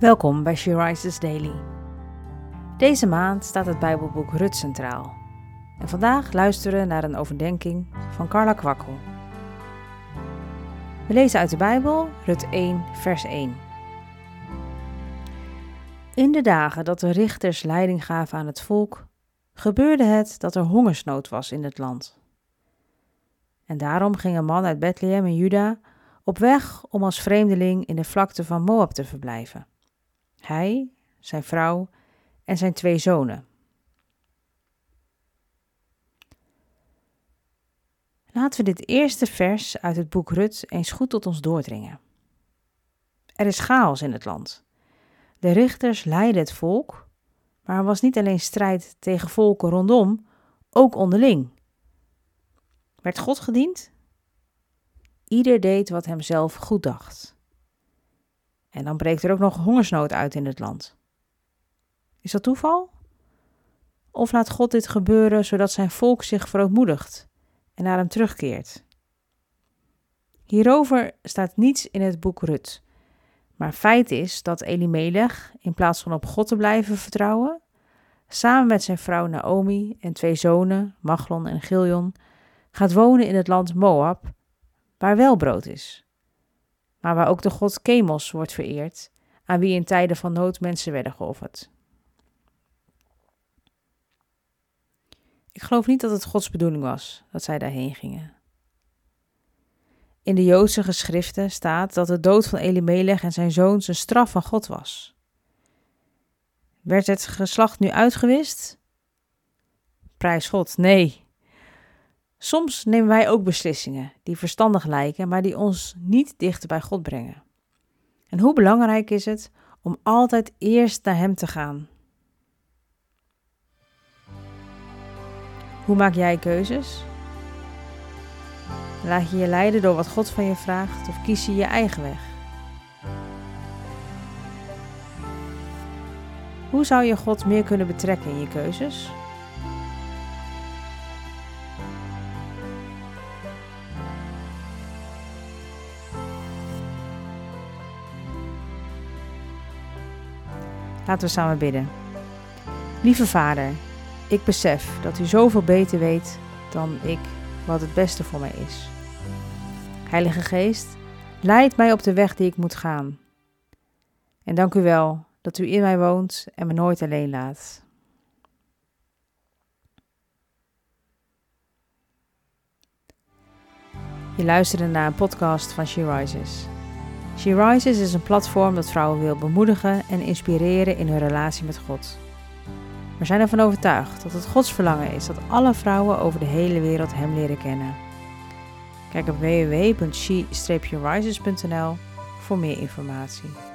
Welkom bij She Rises Daily. Deze maand staat het Bijbelboek Rut centraal. En vandaag luisteren we naar een overdenking van Carla Kwakkel. We lezen uit de Bijbel Rut 1, vers 1. In de dagen dat de richters leiding gaven aan het volk, gebeurde het dat er hongersnood was in het land. En daarom ging een man uit Bethlehem in Juda op weg om als vreemdeling in de vlakte van Moab te verblijven. Hij, zijn vrouw en zijn twee zonen. Laten we dit eerste vers uit het boek Rut eens goed tot ons doordringen. Er is chaos in het land. De richters leiden het volk, maar er was niet alleen strijd tegen volken rondom, ook onderling. Werd God gediend? Ieder deed wat hem zelf goed dacht. En dan breekt er ook nog hongersnood uit in het land. Is dat toeval? Of laat God dit gebeuren zodat zijn volk zich verootmoedigt en naar hem terugkeert? Hierover staat niets in het boek Rut. Maar feit is dat Elimelech, in plaats van op God te blijven vertrouwen, samen met zijn vrouw Naomi en twee zonen, Machlon en Giljon, gaat wonen in het land Moab, waar wel brood is maar waar ook de god Chemos wordt vereerd, aan wie in tijden van nood mensen werden geofferd. Ik geloof niet dat het Gods bedoeling was dat zij daarheen gingen. In de Joodse geschriften staat dat de dood van Elimelech en zijn zoons een straf van God was. Werd het geslacht nu uitgewist? Prijs God, nee. Soms nemen wij ook beslissingen die verstandig lijken, maar die ons niet dichter bij God brengen. En hoe belangrijk is het om altijd eerst naar Hem te gaan? Hoe maak jij keuzes? Laat je je leiden door wat God van je vraagt of kies je je eigen weg? Hoe zou je God meer kunnen betrekken in je keuzes? Laten we samen bidden. Lieve Vader, ik besef dat u zoveel beter weet dan ik wat het beste voor mij is. Heilige Geest, leid mij op de weg die ik moet gaan. En dank u wel dat u in mij woont en me nooit alleen laat. Je luisterde naar een podcast van She Rises. She Rises is een platform dat vrouwen wil bemoedigen en inspireren in hun relatie met God. We zijn ervan overtuigd dat het Gods verlangen is dat alle vrouwen over de hele wereld Hem leren kennen. Kijk op www.she-rises.nl voor meer informatie.